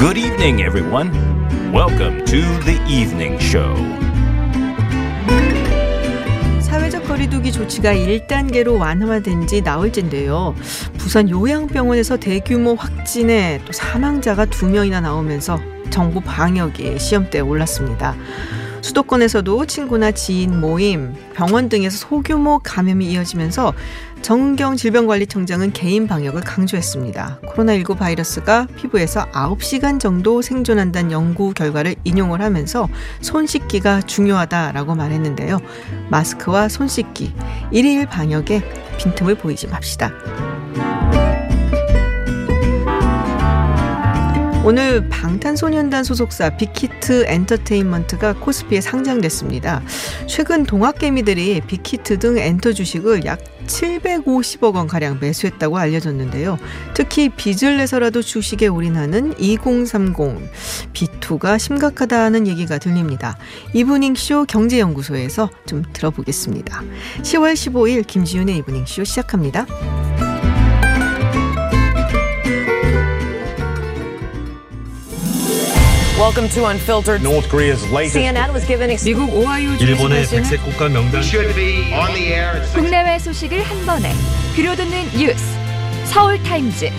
Good evening, everyone. Welcome to the evening show. 사회적 거리두기 조치가 1단계로 완화된 지 나흘째인데요. 부산 요양병원에서 대규모 확진에 또 사망자가 두 명이나 나오면서 정부 방역이 시험대에 올랐습니다. 수도권에서도 친구나 지인 모임, 병원 등에서 소규모 감염이 이어지면서 정경 질병관리청장은 개인 방역을 강조했습니다. 코로나19 바이러스가 피부에서 9시간 정도 생존한다는 연구 결과를 인용을 하면서 손 씻기가 중요하다라고 말했는데요. 마스크와 손 씻기, 일일 방역에 빈틈을 보이지 맙시다. 오늘 방탄소년단 소속사 빅히트 엔터테인먼트가 코스피에 상장됐습니다. 최근 동학개미들이 빅히트 등 엔터 주식을 약 750억 원 가량 매수했다고 알려졌는데요. 특히 빚을 내서라도 주식에 올인하는 2030 빚투가 심각하다는 얘기가 들립니다. 이브닝 쇼 경제연구소에서 좀 들어보겠습니다. 10월 15일 김지윤의 이브닝 쇼 시작합니다. Welcome to Unfiltered. North Korea's latest. CNN was given 미국 오하이오 일본의 백색 국가 명단 should be on the air. 국내외 소식을 한 번에 들려듣는 뉴스 서울 타임즈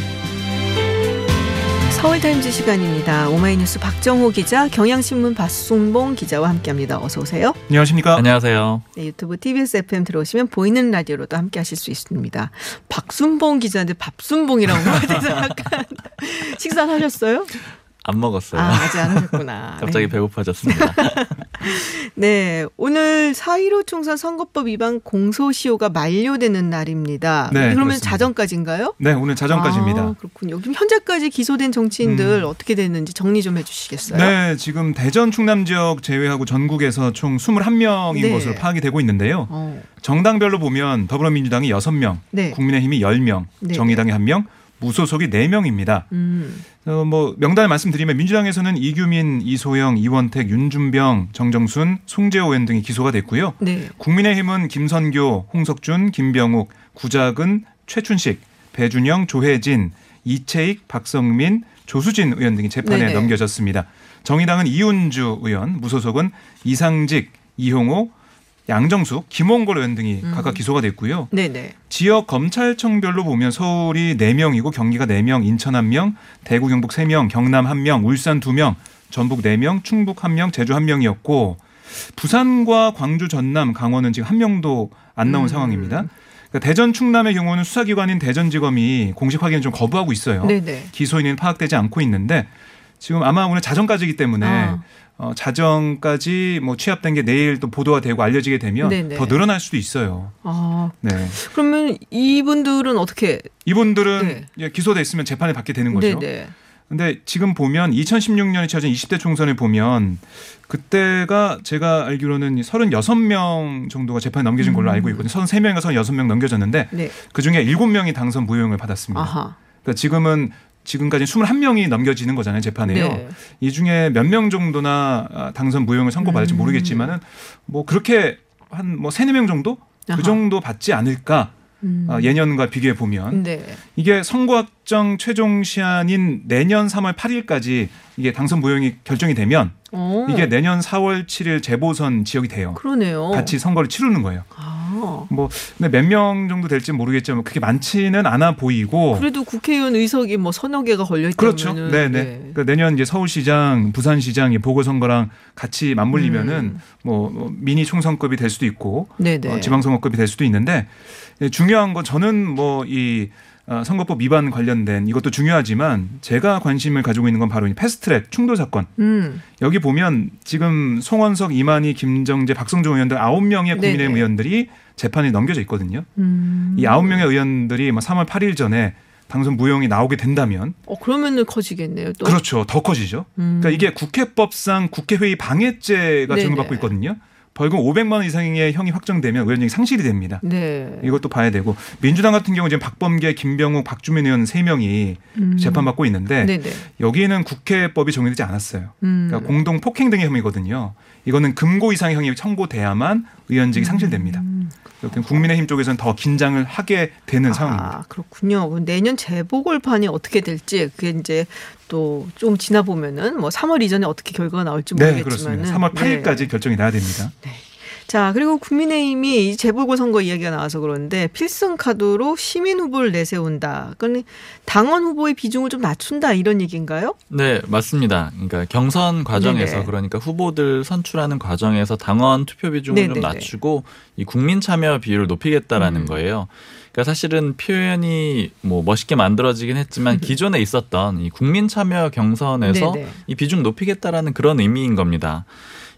서울타임즈 시간입니다. 오마이뉴스 박정호 기자, 경향신문 박순봉 기자와 함께합니다. 어서 오세요. 안녕하십니까? 안녕하세요. 네, 유튜브 TBS FM 들어오시면 보이는 라디오로도 함께하실 수 있습니다. 박순봉 기자인데 밥순봉이라고 해야 되나 약간 식사하셨어요? 안 먹었어요. 아, 아직 안 하셨구나. 갑자기 네. 배고파졌습니다. 네, 오늘 4.15 총선 선거법 위반 공소시효가 만료되는 날입니다. 네, 그러면 그렇습니다. 자정까지인가요? 네, 오늘 자정까지입니다. 아, 그렇군요. 그럼 현재까지 기소된 정치인들 어떻게 됐는지 정리 좀 해주시겠어요? 네, 지금 대전 충남 지역 제외하고 전국에서 총 21명인 네. 것으로 파악이 되고 있는데요. 어, 정당별로 보면 더불어민주당이 6명, 네. 국민의힘이 10명, 네. 정의당이 1명, 무소속이 4명입니다. 음, 어, 뭐 명단을 말씀드리면 민주당에서는 이규민, 이소영, 이원택, 윤준병, 정정순, 송재호 의원 등이 기소가 됐고요. 네. 국민의힘은 김선교, 홍석준, 김병욱, 구자근, 최춘식, 배준영, 조혜진, 이채익, 박성민, 조수진 의원 등이 재판에 네네. 넘겨졌습니다. 정의당은 이운주 의원, 무소속은 이상직, 이홍호, 양정숙, 김홍걸 의원 등이 음. 각각 기소가 됐고요. 네네. 지역 검찰청별로 보면 서울이 4명이고 경기가 4명, 인천 1명, 대구 경북 3명, 경남 1명, 울산 2명, 전북 4명, 충북 1명, 제주 1명이었고 부산과 광주, 전남, 강원은 지금 한 명도 안 나온 음. 상황입니다. 그러니까 대전 충남의 경우는 수사기관인 대전지검이 공식 확인을 좀 거부하고 있어요. 네네. 기소인은 파악되지 않고 있는데 지금 아마 오늘 자정까지이기 때문에 아. 어, 자정까지 뭐 취합된 게 내일 또 보도가 되고 알려지게 되면 네네. 더 늘어날 수도 있어요. 아, 네. 그러면 이분들은 어떻게? 이분들은 네. 예, 기소됐으면 재판을 받게 되는 거죠. 네네. 근데 지금 보면 2016년에 치러진 20대 총선을 보면 그때가 제가 알기로는 36명 정도가 재판에 넘겨진 걸로 음. 알고 있거든요. 33명인가 36명 넘겨졌는데 네. 그중에 7명이 당선 무효형을 받았습니다. 아하. 그러니까 지금은 지금까지 21명이 넘겨지는 거잖아요, 재판에요. 네. 이 중에 몇 명 정도나 아, 당선 무효형을 선고받을지 음. 모르겠지만은 뭐 그렇게 한 뭐 세네 명 정도 아하. 그 정도 받지 않을까 음. 아, 예년과 비교해 보면 네. 이게 선거 확정 최종 시한인 내년 3월 8일까지 이게 당선 무효형이 결정이 되면 어. 이게 내년 4월 7일 재보선 지역이 돼요. 그러네요. 같이 선거를 치르는 거예요. 아. 뭐 근데 몇 명 정도 될지 모르겠지만 그렇게 많지는 않아 보이고 그래도 국회의원 의석이 뭐 서너 개가 걸려 있다면 그렇죠. 네네. 그러니까 내년 이제 서울시장, 부산시장 이 보궐선거랑 같이 맞물리면은 음. 뭐, 뭐 미니 총선급이 될 수도 있고 네네. 어, 지방선거급이 될 수도 있는데 예, 중요한 건 저는 뭐이 어, 선거법 위반 관련된 이것도 중요하지만 제가 관심을 가지고 있는 건 바로 이 패스트트랙 충돌 사건. 음. 여기 보면 지금 송원석, 이만희, 김정재, 박성종 의원들 아홉 명의 국민의힘 네네. 의원들이 재판에 넘겨져 있거든요. 음. 이 아홉 명의 의원들이 뭐 3월 8일 전에 당선 무효형이 나오게 된다면 어 그러면은 커지겠네요. 또. 그렇죠. 더 커지죠. 음. 그러니까 이게 국회법상 국회 회의 방해죄가 네네. 적용받고 있거든요. 벌금 500만 원 이상의 형이 확정되면 의원직이 상실이 됩니다. 네. 이것도 봐야 되고 민주당 같은 경우 지금 박범계, 김병욱, 박주민 의원 세 명이 음. 재판 받고 있는데 네네. 여기에는 국회법이 적용되지 않았어요. 음. 그러니까 공동 폭행 등의 혐의거든요. 이거는 금고 이상의 형이 청구돼야만 의원직이 상실됩니다. 국민의힘 쪽에서는 더 긴장을 하게 되는 상황입니다. 아, 그렇군요. 그럼 내년 재보궐판이 어떻게 될지 그게 이제 또 좀 지나 보면은 뭐 3월 이전에 어떻게 결과가 나올지 네, 모르겠지만은 그렇습니다. 3월 8일까지 네. 결정이 나야 됩니다. 자, 그리고 국민의힘이 이 재보궐선거 이야기가 나와서 그러는데 필승 카드로 시민 후보를 내세운다. 그건 당원 후보의 비중을 좀 낮춘다 이런 얘기인가요? 네, 맞습니다. 그러니까 경선 과정에서 네네. 그러니까 후보들 선출하는 과정에서 당원 투표 비중을 좀 네네네. 낮추고 이 국민 참여 비율을 높이겠다라는 음. 거예요. 그러니까 사실은 표현이 뭐 멋있게 만들어지긴 했지만 기존에 있었던 이 국민 참여 경선에서 네네. 이 비중 높이겠다라는 그런 의미인 겁니다.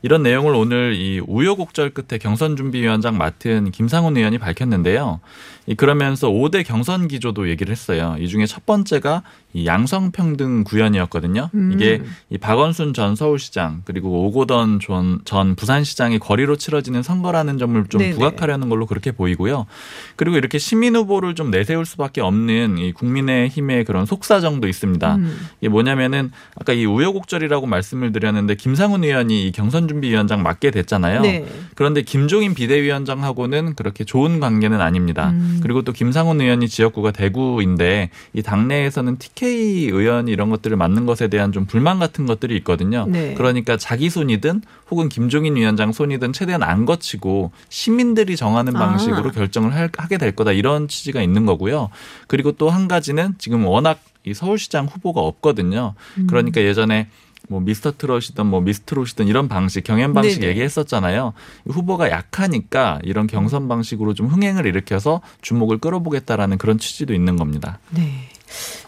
이런 내용을 오늘 이 우여곡절 끝에 경선 준비위원장 맡은 김상훈 의원이 밝혔는데요. 이 그러면서 5대 경선 기조도 얘기를 했어요. 이 중에 첫 번째가 이 양성평등 구현이었거든요. 음. 이게 이 박원순 전 서울시장 그리고 오고던 전, 전 부산시장이 거리로 치러지는 선거라는 점을 좀 네네. 부각하려는 걸로 그렇게 보이고요. 그리고 이렇게 시민 후보를 좀 내세울 수밖에 없는 이 국민의힘의 그런 속사정도 있습니다. 음. 이게 뭐냐면은 아까 이 우여곡절이라고 말씀을 드렸는데 김상훈 의원이 이 경선준비위원장 맡게 됐잖아요. 네. 그런데 김종인 비대위원장하고는 그렇게 좋은 관계는 아닙니다. 음. 그리고 또 김상훈 의원이 지역구가 대구인데 이 당내에서는 TK 의원이 이런 것들을 맡는 것에 대한 좀 불만 같은 것들이 있거든요. 네. 그러니까 자기 손이든 혹은 김종인 위원장 손이든 최대한 안 거치고 시민들이 정하는 아. 방식으로 결정을 할- 하게 될 거다 이런 취지가 있는 거고요. 그리고 또 한 가지는 지금 워낙 이 서울시장 후보가 없거든요. 음. 그러니까 예전에 뭐 미스터 트롯이든 뭐 미스트롯이든 이런 방식 경연 방식 네네. 얘기했었잖아요. 이 후보가 약하니까 이런 경선 방식으로 좀 흥행을 일으켜서 주목을 끌어보겠다라는 그런 취지도 있는 겁니다. 네.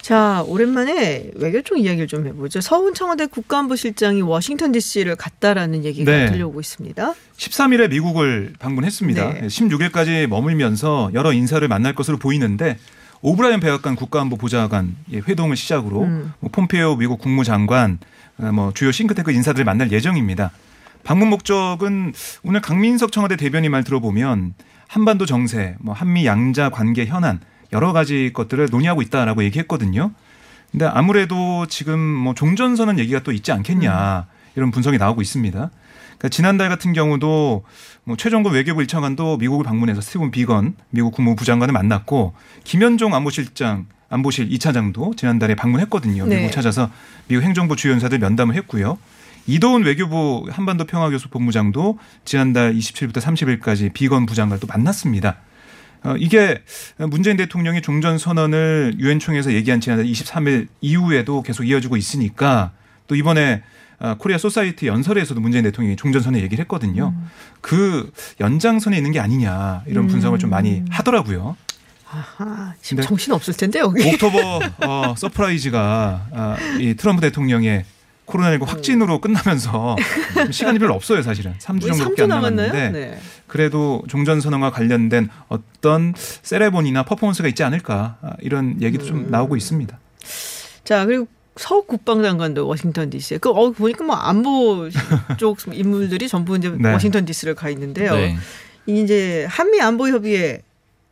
자, 오랜만에 외교쪽 이야기를 좀 해보죠. 서훈 청와대 국가안보실장이 워싱턴 DC를 갔다라는 얘기가 네. 들려오고 있습니다. 13일에 미국을 방문했습니다. 네. 16일까지 머물면서 여러 인사를 만날 것으로 보이는데 오브라이언 백악관 국가안보 보좌관 의 회동을 시작으로 음. 뭐 폼페이오 미국 국무장관 어, 뭐 주요 싱크탱크 인사들을 만날 예정입니다. 방문 목적은 오늘 강민석 청와대 대변인 말 들어보면 한반도 정세, 뭐 한미 양자 관계 현안 여러 가지 것들을 논의하고 있다라고 얘기했거든요. 근데 아무래도 지금 뭐 종전선언 얘기가 또 있지 않겠냐 이런 분석이 나오고 있습니다. 그러니까 지난달 같은 경우도 뭐 최종건 외교부 1차관도 미국을 방문해서 스티븐 비건 미국 국무부 장관을 만났고 김현종 안보실장 안보실 2차장도 지난달에 방문했거든요. 네. 미국 찾아서 미국 행정부 주요 인사들 면담을 했고요. 이도훈 외교부 한반도 평화교섭 본부장도 지난달 27일부터 30일까지 비건 부장과 또 만났습니다. 어, 이게 문재인 대통령이 종전 선언을 유엔 총회에서 얘기한 지난달 23일 이후에도 계속 이어지고 있으니까 또 이번에 아, Korea Society 연설에서도 문재인 대통령이 종전 선언 얘기를 했거든요. 그 연장선에 있는 게 아니냐 이런 분석을 좀 많이 하더라고요. 아하, 지금 네. 정신 없을 텐데 여기. October 어, surprise가 아, 이 트럼프 대통령의 코로나19 확진으로 끝나면서 시간이 별로 없어요, 사실은. 3주 우리 정도밖에 3주 안 남았나요? 남았는데 네. 그래도 종전 선언과 관련된 어떤 세레모니나 퍼포먼스가 있지 않을까 아, 이런 얘기도 좀 나오고 있습니다. 자, 그리고 서욱 국방장관도 워싱턴 DC에. 그, 어, 보니까 뭐 안보 쪽 인물들이 전부 이제 네. 워싱턴 DC를 가 있는데요. 네. 이제 한미 안보 협의회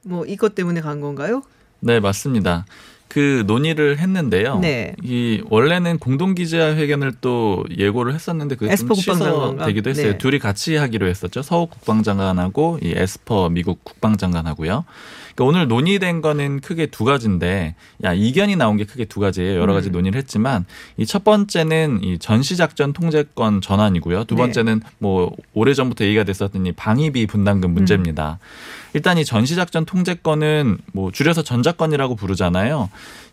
뭐 이것 때문에 간 건가요? 네, 맞습니다. 그 논의를 했는데요. 네. 이 원래는 공동 기자 회견을 또 예고를 했었는데 그게 좀? 취소되기도 했어요. 네. 둘이 같이 하기로 했었죠. 서욱 국방장관하고 이 에스퍼 미국 국방장관하고요. 그러니까 오늘 논의된 거는 크게 두 가지인데, 야 이견이 나온 게 크게 두 가지예요. 여러 가지 음. 논의를 했지만 이 첫 번째는 이 전시작전 통제권 전환이고요. 두 네. 번째는 뭐 오래 전부터 얘기가 됐었던 이 방위비 분담금 음. 문제입니다. 일단 이 전시작전 통제권은 뭐 줄여서 전작권이라고 부르잖아요.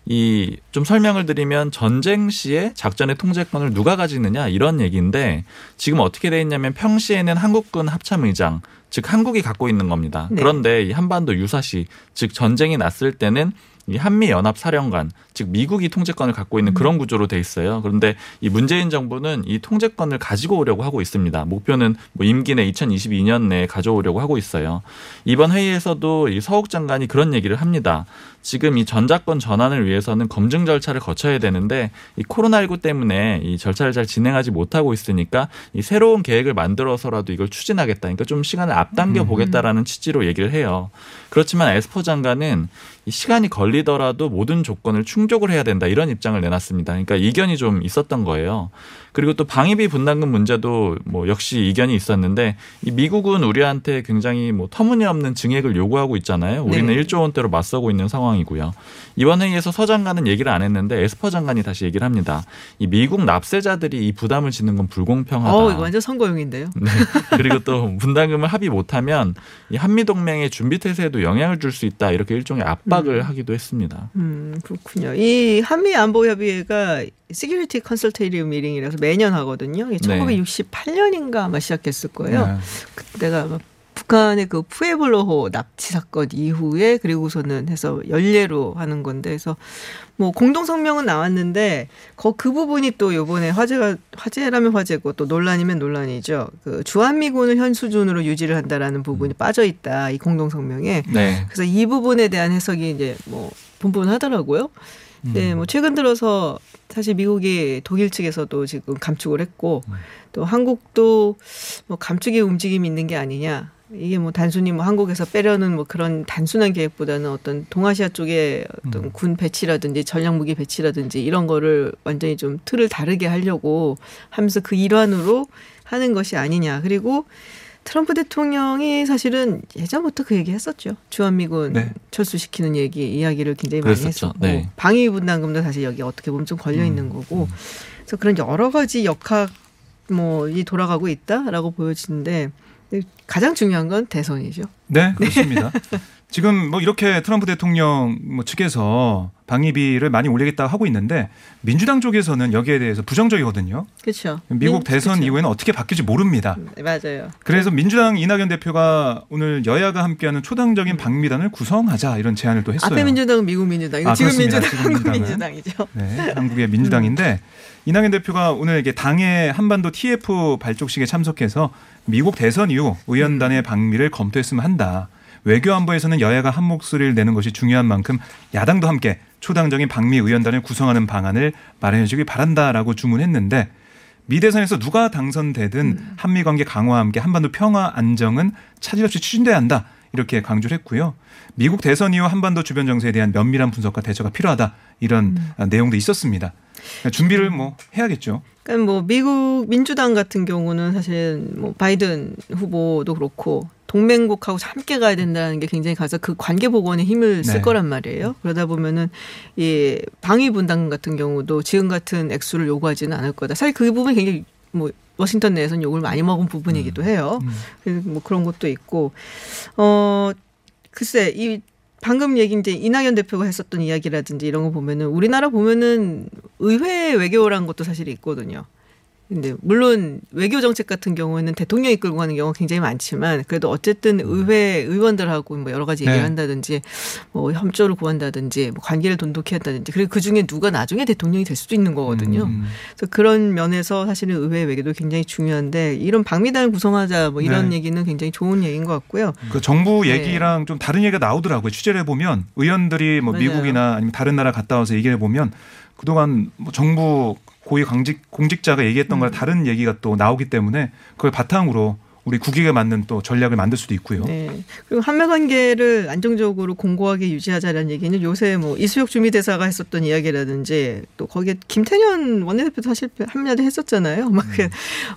이 좀 설명을 드리면 전쟁 시에 작전의 통제권을 누가 가지느냐 이런 얘기인데 지금 어떻게 돼 있냐면 평시에는 한국군 합참의장 즉 한국이 갖고 있는 겁니다. 네. 그런데 이 한반도 유사시 즉 전쟁이 났을 때는 이 한미 연합 사령관 즉 미국이 통제권을 갖고 있는 그런 구조로 돼 있어요. 그런데 이 문재인 정부는 이 통제권을 가지고 오려고 하고 있습니다. 목표는 뭐 임기 내 2022년 내에 가져오려고 하고 있어요. 이번 회의에서도 이 서욱 장관이 그런 얘기를 합니다. 지금 이 전자권 전환을 위해서는 검증 절차를 거쳐야 되는데 이 코로나19 때문에 이 절차를 잘 진행하지 못하고 있으니까 이 새로운 계획을 만들어서라도 이걸 추진하겠다. 그러니까 좀 시간을 앞당겨 보겠다라는 취지로 얘기를 해요. 그렇지만 에스퍼 장관은 이 시간이 걸리더라도 모든 조건을 충족을 해야 된다 이런 입장을 내놨습니다. 그러니까 이견이 좀 있었던 거예요. 그리고 또 방위비 분담금 문제도 뭐 역시 이견이 있었는데 이 미국은 우리한테 굉장히 뭐 터무니없는 증액을 요구하고 있잖아요. 우리는 네. 1조 원대로 맞서고 있는 상황이고요. 이번 회의에서 서 장관은 얘기를 안 했는데 에스퍼 장관이 다시 얘기를 합니다. 이 미국 납세자들이 이 부담을 지는 건 불공평하다. 어, 이거 완전 선거용인데요. 네. 그리고 또 분담금을 합의 못하면 이 한미 동맹의 준비 태세에도 영향을 줄 수 있다 이렇게 일종의 압박을 하기도 했습니다. 음, 그렇군요. 이 한미 안보 협의회가 Security Consultative Meeting이라서 매년 하거든요. 이게 네. 1968년인가 아마 시작했을 거예요. 네. 그때가 아마 북한의 그 푸에블로호 납치 사건 이후에 그리고서는 해서 연례로 하는 건데 그래서 뭐 공동 성명은 나왔는데 거그 부분이 또 요번에 화제가 화제라면 화제고 또 논란이면 논란이죠. 그 주한미군을 현 수준으로 유지를 한다라는 부분이 빠져 있다. 이 공동 성명에. 네. 그래서 이 부분에 대한 해석이 이제 뭐 분분하더라고요. 네, 뭐 최근 들어서 사실 미국이 독일 측에서도 지금 감축을 했고 또 한국도 뭐 감축의 움직임이 있는 게 아니냐. 이게 뭐 단순히 뭐 한국에서 빼려는 뭐 그런 단순한 계획보다는 어떤 동아시아 쪽에 어떤 군 배치라든지 전략 무기 배치라든지 이런 거를 완전히 좀 틀을 다르게 하려고 하면서 그 일환으로 하는 것이 아니냐. 그리고 트럼프 대통령이 사실은 예전부터 그 얘기 했었죠. 주한미군 네. 철수시키는 얘기, 이야기를 굉장히 많이 그랬었죠. 했었고. 네. 방위 분담금도 사실 여기 어떻게 보면 좀 걸려 있는 거고. 그래서 그런 여러 가지 역학 뭐이 돌아가고 있다라고 보여지는데 가장 중요한 건 대선이죠. 네, 그렇습니다. 지금 뭐 이렇게 트럼프 대통령 뭐 측에서 방위비를 많이 올리겠다 하고 있는데 민주당 쪽에서는 여기에 대해서 부정적이거든요. 그렇죠. 미국 대선 그렇죠. 이후에는 어떻게 바뀔지 모릅니다. 네, 맞아요. 그래서 민주당 이낙연 대표가 오늘 여야가 함께하는 초당적인 방미단을 구성하자 이런 제안을 또 했어요. 앞에 민주당은 미국 민주당, 아, 지금 그렇습니다. 민주당, 지금 한국 민주당은. 민주당이죠. 네, 한국의 민주당인데 이낙연 대표가 오늘 이게 당의 한반도 TF 발족식에 참석해서 미국 대선 이후 의원단의 방미를 검토했으면 한다. 외교안보에서는 여야가 한 목소리를 내는 것이 중요한 만큼 야당도 함께 초당적인 방미 의원단을 구성하는 방안을 마련해 주길 바란다라고 주문했는데 미 대선에서 누가 당선되든 한미 관계 강화와 함께 한반도 평화 안정은 차질 없이 추진돼야 한다. 이렇게 강조를 했고요. 미국 대선 이후 한반도 주변 정세에 대한 면밀한 분석과 대처가 필요하다. 이런 아, 내용도 있었습니다. 준비를 뭐 해야겠죠. 그러니까 뭐 미국 민주당 같은 경우는 사실 뭐 바이든 후보도 그렇고 동맹국하고 함께 가야 된다는 게 굉장히 가서 그 관계 복원에 힘을 쓸 네. 거란 말이에요. 그러다 보면은 이 방위 분담금 같은 경우도 지금 같은 액수를 요구하지는 않을 거다. 사실 그 부분이 굉장히 뭐 워싱턴 내에서는 욕을 많이 먹은 부분이기도 해요. 그래서 뭐 그런 것도 있고 어 글쎄 이 방금 얘기 이제 이낙연 대표가 했었던 이야기라든지 이런 거 보면은 우리나라 보면은 의회 외교라는 것도 사실 있거든요. 근데 물론 외교 정책 같은 경우에는 대통령이 끌고 가는 경우가 굉장히 많지만 그래도 어쨌든 의회 의원들하고 뭐 여러 가지 얘기를 네. 한다든지 뭐 협조를 구한다든지 뭐 관계를 돈독히 한다든지 그리고 그 중에 누가 나중에 대통령이 될 수도 있는 거거든요. 음. 그래서 그런 면에서 사실은 의회 외교도 굉장히 중요한데 이런 방미단을 구성하자 뭐 이런 네. 얘기는 굉장히 좋은 얘기인 것 같고요. 그 정부 네. 얘기랑 좀 다른 얘기가 나오더라고요. 취재를 해 보면 의원들이 뭐 맞아요. 미국이나 아니면 다른 나라 갔다 와서 얘기를 해 보면 그동안 뭐 정부 고위 공직, 공직자가 얘기했던 음. 거랑 다른 얘기가 또 나오기 때문에 그걸 바탕으로 우리 국익에 맞는 또 전략을 만들 수도 있고요. 네. 그리고 한미 관계를 안정적으로 공고하게 유지하자라는 얘기는 요새 뭐 이수혁 주미대사가 했었던 이야기라든지 또 거기에 김태년 원내대표도 사실 한마디 했었잖아요. 음.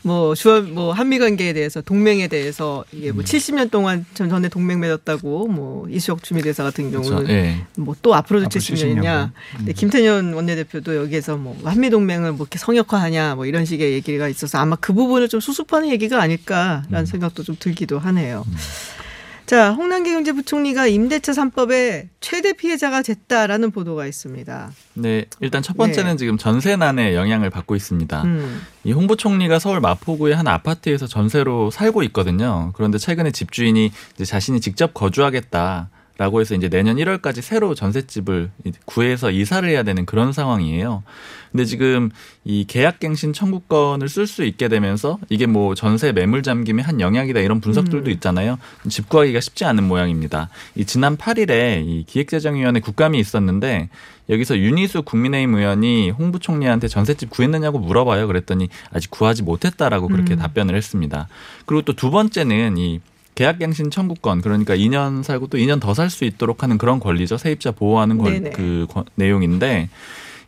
막뭐 주한 뭐 한미 관계에 대해서 동맹에 대해서 이게 음. 뭐 70년 동안 전 전에 동맹 맺었다고 뭐 이수혁 주미대사 같은 경우는 그렇죠. 예. 뭐또 앞으로도 앞으로 70년이냐. 70년. 근데 김태년 원내대표도 여기에서 뭐 한미 동맹을 뭐 이렇게 성역화하냐 뭐 이런 식의 얘기가 있어서 아마 그 부분을 좀 수습하는 얘기가 아닐까라는 생각도 좀 들기도 하네요. 자, 홍남기 경제부총리가 임대차 3법의 최대 피해자가 됐다라는 보도가 있습니다. 네, 일단 첫 번째는 네. 지금 전세난의 영향을 받고 있습니다. 음. 이 홍 부총리가 서울 마포구의 한 아파트에서 전세로 살고 있거든요. 그런데 최근에 집주인이 자신이 직접 거주하겠다. 라고 해서 이제 내년 1월까지 새로 전셋집을 구해서 이사를 해야 되는 그런 상황이에요. 근데 지금 이 계약갱신 청구권을 쓸 수 있게 되면서 이게 뭐 전세 매물 잠김의 한 영향이다 이런 분석들도 있잖아요. 집 구하기가 쉽지 않은 모양입니다. 이 지난 8일에 이 기획재정위원회 국감이 있었는데 여기서 윤희수 국민의힘 의원이 홍 부총리한테 전셋집 구했느냐고 물어봐요. 그랬더니 아직 구하지 못했다라고 그렇게 음. 답변을 했습니다. 그리고 또 두 번째는 이 계약갱신 청구권 그러니까 2년 살고 또 2년 더 살 수 있도록 하는 그런 권리죠. 세입자 보호하는 권. 그 권- 내용인데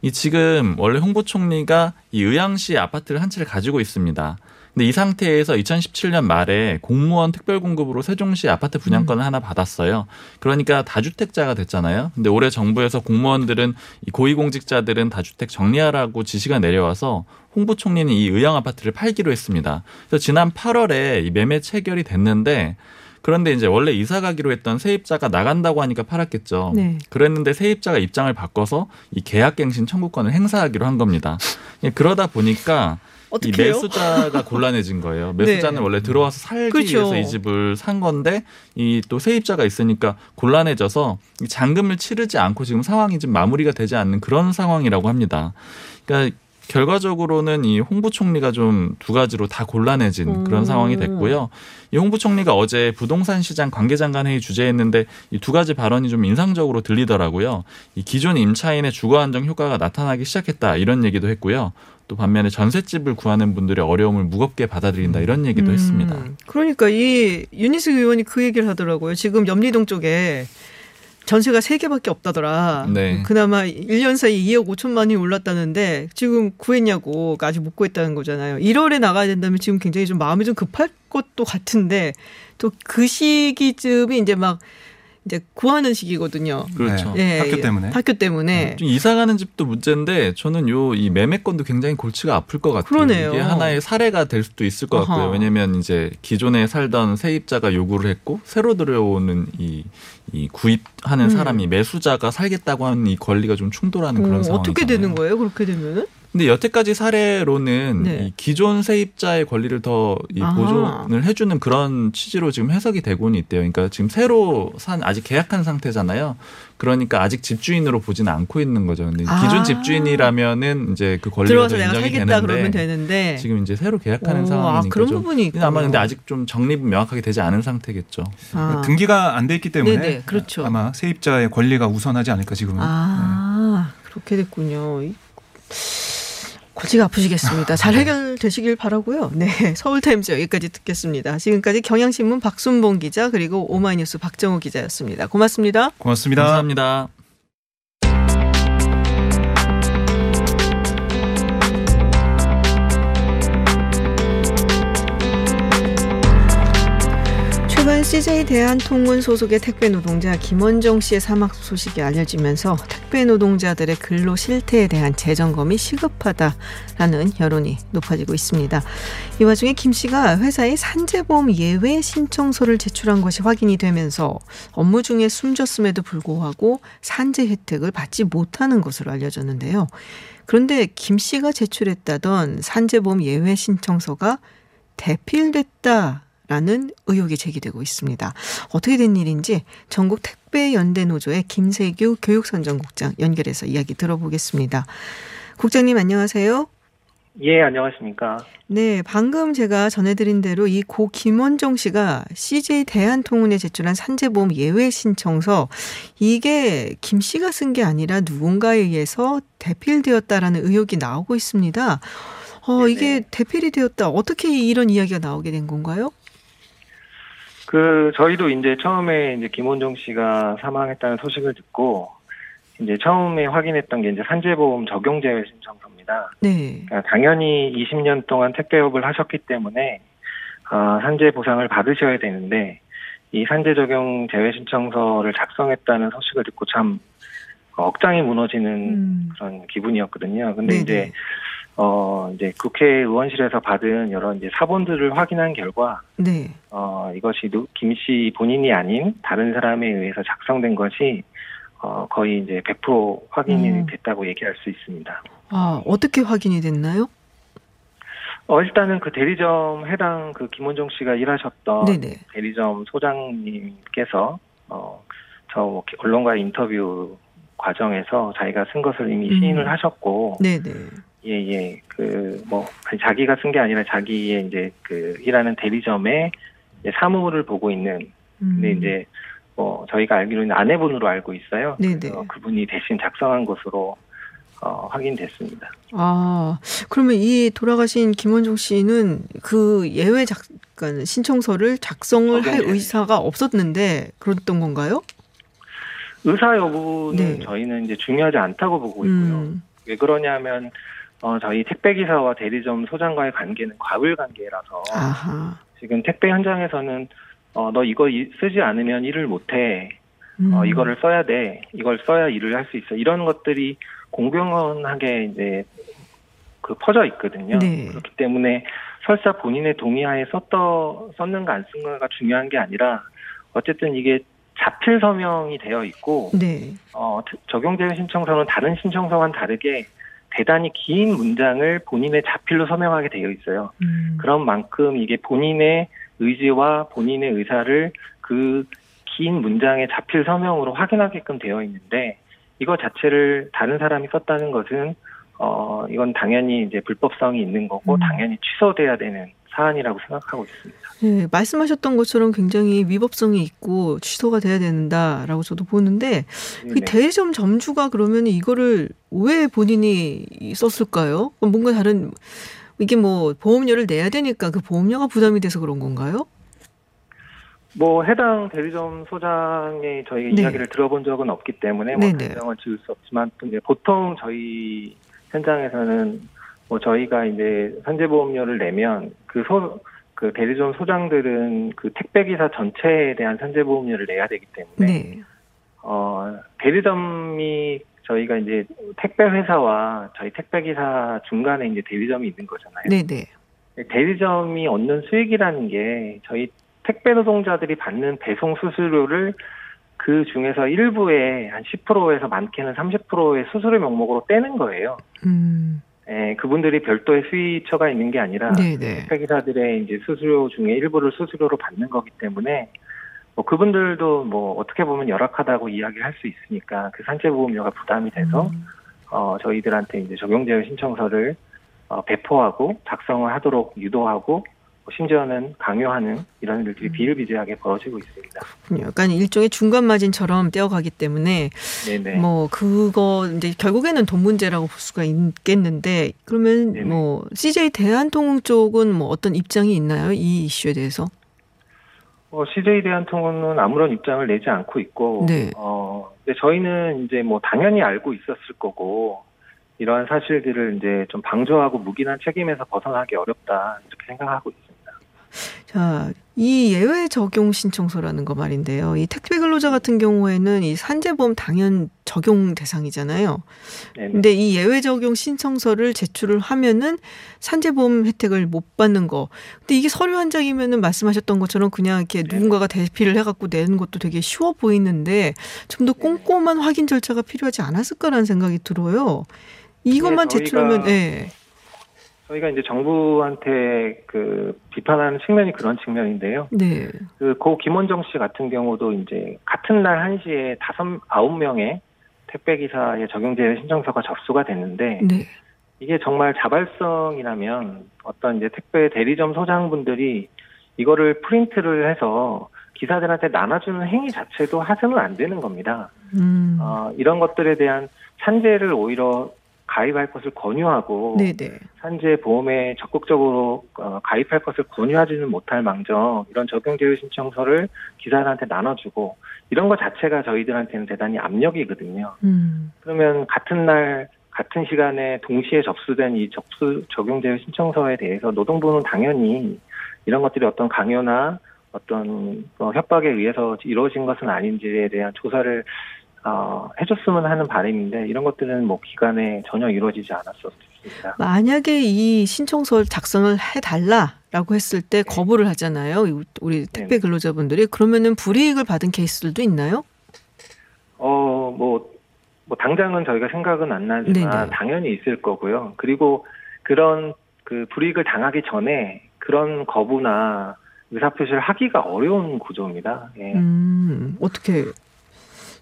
이 지금 원래 홍보총리가 이 의왕시 아파트를 한 채를 가지고 있습니다. 근데 이 상태에서 2017년 말에 공무원 특별 공급으로 세종시 아파트 분양권을 하나 받았어요. 그러니까 다주택자가 됐잖아요. 근데 올해 정부에서 공무원들은 이 고위공직자들은 다주택 정리하라고 지시가 내려와서 홍보 총리는 이 의왕 아파트를 팔기로 했습니다. 그래서 지난 8월에 이 매매 체결이 됐는데 그런데 이제 원래 이사 가기로 했던 세입자가 나간다고 하니까 팔았겠죠. 네. 그랬는데 세입자가 입장을 바꿔서 이 계약갱신 청구권을 행사하기로 한 겁니다. 예, 그러다 보니까 이? 매수자가 곤란해진 거예요. 매수자는 네. 원래 들어와서 살기 그렇죠. 위해서 이 집을 산 건데 이 또 세입자가 있으니까 곤란해져서 이 잔금을 치르지 않고 지금 상황이 좀 마무리가 되지 않는 그런 상황이라고 합니다. 그러니까 결과적으로는 이 홍부총리가 좀 두 가지로 다 곤란해진 음. 그런 상황이 됐고요. 이 홍부총리가 어제 부동산 시장 관계장관 회의 주재했는데 이 두 가지 발언이 좀 인상적으로 들리더라고요. 이 기존 임차인의 주거 안정 효과가 나타나기 시작했다 이런 얘기도 했고요. 또 반면에 전셋집을 구하는 분들의 어려움을 무겁게 받아들인다 이런 얘기도 했습니다. 음, 그러니까 이 윤희숙 의원이 그 얘기를 하더라고요. 지금 염리동 쪽에 전세가 세개밖에 없다더라. 네. 그나마 1년 사이 2억 5천만 원이 올랐다는데 지금 구했냐고 아직 못 구했다는 거잖아요. 1월에 나가야 된다면 지금 굉장히 좀 마음이 좀 급할 것도 같은데 또 그 시기쯤이 이제 막 이제 구하는 시기거든요. 그렇죠. 네. 예, 학교 예. 때문에. 학교 때문에. 좀 이사 가는 집도 문제인데 저는 요 이 매매권도 굉장히 골치가 아플 것 같아요. 그러네요. 이게 하나의 사례가 될 수도 있을 것 같고요. 왜냐하면 이제 기존에 살던 세입자가 요구를 했고 새로 들어오는 이, 이 구입하는 음. 사람이 매수자가 살겠다고 하는 이 권리가 좀 충돌하는 그런 어, 상황이 어떻게 되는 거예요? 그렇게 되면은? 근데 여태까지 사례로는 네. 이 기존 세입자의 권리를 더이 아. 보존을 해주는 그런 취지로 지금 해석이 되고는 있대요. 그러니까 지금 새로 산 아직 계약한 상태잖아요. 그러니까 아직 집주인으로 보지는 않고 있는 거죠. 근데 아. 기존 집주인이라면 이제 그 권리가 들어와서 더 내가 인정이 살겠다 되는데 그러면 되는데. 지금 이제 새로 계약하는 오, 상황이니까 아, 그런 좀 부분이 있군요. 아마 근데 아직 좀 정립은 명확하게 되지 않은 상태겠죠. 아. 등기가 안 돼 있기 때문에 네네, 그렇죠. 아마 세입자의 권리가 우선하지 않을까 지금은. 아, 그렇게 됐군요. 이- 골치가 아프시겠습니다. 잘 해결되시길 바라고요. 네, 서울타임즈 여기까지 듣겠습니다. 지금까지 경향신문 박순봉 기자 그리고 오마이뉴스 박정호 기자였습니다. 고맙습니다. 고맙습니다. 감사합니다. CJ 대한통운 소속의 택배 노동자 김원정 씨의 사망 소식이 알려지면서 택배 노동자들의 근로 실태에 대한 재점검이 시급하다라는 여론이 높아지고 있습니다. 이 와중에 김 씨가 회사에 산재보험 예외 신청서를 제출한 것이 확인이 되면서 업무 중에 숨졌음에도 불구하고 산재 혜택을 받지 못하는 것으로 알려졌는데요. 그런데 김 씨가 제출했다던 산재보험 예외 신청서가 대필됐다 라는 의혹이 제기되고 있습니다. 어떻게 된 일인지 전국 택배연대 노조의 김세규 교육선정국장 연결해서 이야기 들어보겠습니다. 국장님 안녕하세요. 예, 안녕하십니까. 네, 방금 제가 전해드린 대로 이 고 김원정 씨가 CJ 대한통운에 제출한 산재보험 예외 신청서 이게 김 씨가 쓴 게 아니라 누군가에 의해서 대필되었다라는 의혹이 나오고 있습니다. 어, 네네. 이게 대필이 되었다. 어떻게 이런 이야기가 나오게 된 건가요? 그, 저희도 이제 처음에 이제 김원종 씨가 사망했다는 소식을 듣고, 이제 처음에 확인했던 게 이제 산재보험 적용 제외 신청서입니다. 네. 그러니까 당연히 20년 동안 택배업을 하셨기 때문에, 어, 산재 보상을 받으셔야 되는데, 이 산재 적용 제외 신청서를 작성했다는 소식을 듣고 참 억장이 무너지는 음. 그런 기분이었거든요. 근데 네네. 이제 어 이제 국회의원실에서 받은 여러 이제 사본들을 확인한 결과 네. 어 이것이 김 씨 본인이 아닌 다른 사람에 의해서 작성된 것이 어 거의 이제 100% 확인이 음. 됐다고 얘기할 수 있습니다. 아, 어떻게 확인이 됐나요? 어 일단은 그 대리점 해당 그 김원종 씨가 일하셨던 네네. 대리점 소장님께서 어 저 언론과의 인터뷰 과정에서 자기가 쓴 것을 이미 음. 시인을 하셨고 네네. 예 예 그 뭐 자기가 쓴 게 아니라 자기의 이제 그 일하는 대리점에 사무를 보고 있는 근데 음. 이제 뭐 저희가 알기로는 아내분으로 알고 있어요. 네네. 그래서 그분이 대신 작성한 것으로 어, 확인됐습니다. 아, 그러면 이 돌아가신 김원종 씨는 그 예외 작, 그러니까 신청서를 작성을 할 적용제외. 의사가 없었는데 그랬던 건가요? 의사 여부는 네. 저희는 이제 중요하지 않다고 보고 있고요. 음, 왜 그러냐면 어, 저희 택배 기사와 대리점 소장과의 관계는 과불 관계라서 아하. 지금 택배 현장에서는 어, 너 이거 이- 쓰지 않으면 일을 못해. 음. 어, 이거를 써야 돼. 이걸 써야 일을 할 수 있어. 이런 것들이 공공연하게 이제 그 퍼져 있거든요. 네. 그렇기 때문에 설사 본인의 동의하에 썼더 썼는가 안 쓴가가 중요한 게 아니라 어쨌든 이게 자필 서명이 되어 있고 네. 어, 적용 제외 신청서는 다른 신청서와는 다르게 대단히 긴 문장을 본인의 자필로 서명하게 되어 있어요. 음. 그런 만큼 이게 본인의 의지와 본인의 의사를 그 긴 문장의 자필 서명으로 확인하게끔 되어 있는데 이거 자체를 다른 사람이 썼다는 것은 어 이건 당연히 이제 불법성이 있는 거고 음. 당연히 취소돼야 되는 사안이라고 생각하고 있습니다. 네, 말씀하셨던 것처럼 굉장히 위법성이 있고 취소가 돼야 된다라고 저도 보는데 그 네. 대리점 점주가 그러면 이거를 왜 본인이 썼을까요? 뭔가 다른 이게 뭐 보험료를 내야 되니까 그 보험료가 부담이 돼서 그런 건가요? 뭐 해당 대리점 소장의 저희가 네. 이야기를 들어본 적은 없기 때문에 뭐. 단정을 지을 수 없지만 보통 저희 현장에서는 뭐 저희가 이제 선제보험료를 내면 그 소 그 대리점 소장들은 그 택배 기사 전체에 대한 선제보험료를 내야 되기 때문에 네. 어 대리점이 저희가 이제 택배 회사와 저희 택배 기사 중간에 이제 대리점이 있는 거잖아요. 네, 네. 대리점이 얻는 수익이라는 게 저희 택배 노동자들이 받는 배송 수수료를 그 중에서 일부의 한 10%에서 많게는 30%의 수수료 명목으로 떼는 거예요. 음. 예, 그분들이 별도의 수위처가 있는 게 아니라 네, 네. 택배 기사들의 이제 수수료 중에 일부를 수수료로 받는 거기 때문에 뭐 그분들도 뭐 어떻게 보면 열악하다고 이야기할 수 있으니까 그 산재보험료가 부담이 돼서 음. 어, 저희들한테 이제 적용제외 신청서를 어, 배포하고 작성을 하도록 유도하고 뭐 심지어는 강요하는 이런 일들이 비일비재하게 벌어지고 있습니다. 약간 일종의 중간 마진처럼 떼어가기 때문에 네네. 뭐 그거 이제 결국에는 돈 문제라고 볼 수가 있겠는데 그러면 네네. 뭐 CJ 대한통운 쪽은 뭐 어떤 입장이 있나요? 이 이슈에 대해서? 어, CJ 대한통운은 아무런 입장을 내지 않고 있고, 네. 어, 근데 저희는 이제 뭐 당연히 알고 있었을 거고, 이러한 사실들을 이제 좀 방조하고 묵인한 책임에서 벗어나기 어렵다, 이렇게 생각하고 있습니다. 자, 이 예외 적용 신청서라는 거 말인데요. 이 택배 근로자 같은 경우에는 이 산재보험 당연 적용 대상이잖아요. 네네. 근데 이 예외 적용 신청서를 제출을 하면은 산재보험 혜택을 못 받는 거. 근데 이게 서류 한 장이면은 말씀하셨던 것처럼 그냥 이렇게 네. 누군가가 대피를 해갖고 내는 것도 되게 쉬워 보이는데 좀더 네. 꼼꼼한 확인 절차가 필요하지 않았을까라는 생각이 들어요. 이것만 네, 제출하면, 네. 저희가 이제 정부한테 그 비판하는 측면이 그런 측면인데요. 네. 그 고 김원정 씨 같은 경우도 이제 같은 날 1시에 다섯, 아홉 명의 택배 기사의 적용제외 신청서가 접수가 됐는데, 네. 이게 정말 자발성이라면 어떤 이제 택배 대리점 소장분들이 이거를 프린트를 해서 기사들한테 나눠주는 행위 자체도 하서는 안 되는 겁니다. 음. 어, 이런 것들에 대한 산재를 오히려 가입할 것을 권유하고 네네. 산재 보험에 적극적으로 어, 가입할 것을 권유하지는 못할 망정 이런 적용제외 신청서를 기사들한테 나눠주고 이런 것 자체가 저희들한테는 대단히 압력이거든요. 음. 그러면 같은 날 같은 시간에 동시에 접수된 이 접수 적용제외 신청서에 대해서 노동부는 당연히 이런 것들이 어떤 강요나 어떤 어, 협박에 의해서 이루어진 것은 아닌지에 대한 조사를 어, 해줬으면 하는 바람인데 이런 것들은 뭐 기간에 전혀 이루어지지 않았었습니다. 만약에 이 신청서를 작성을 해달라라고 했을 때 거부를 하잖아요. 이 우리 택배 네네. 근로자분들이 그러면은 불이익을 받은 케이스들도 있나요? 어, 뭐, 뭐, 당장은 저희가 생각은 안 나지만 네네. 당연히 있을 거고요. 그리고 그런 그 불이익을 당하기 전에 그런 거부나 의사표시를 하기가 어려운 구조입니다. 예. 음, 어떻게?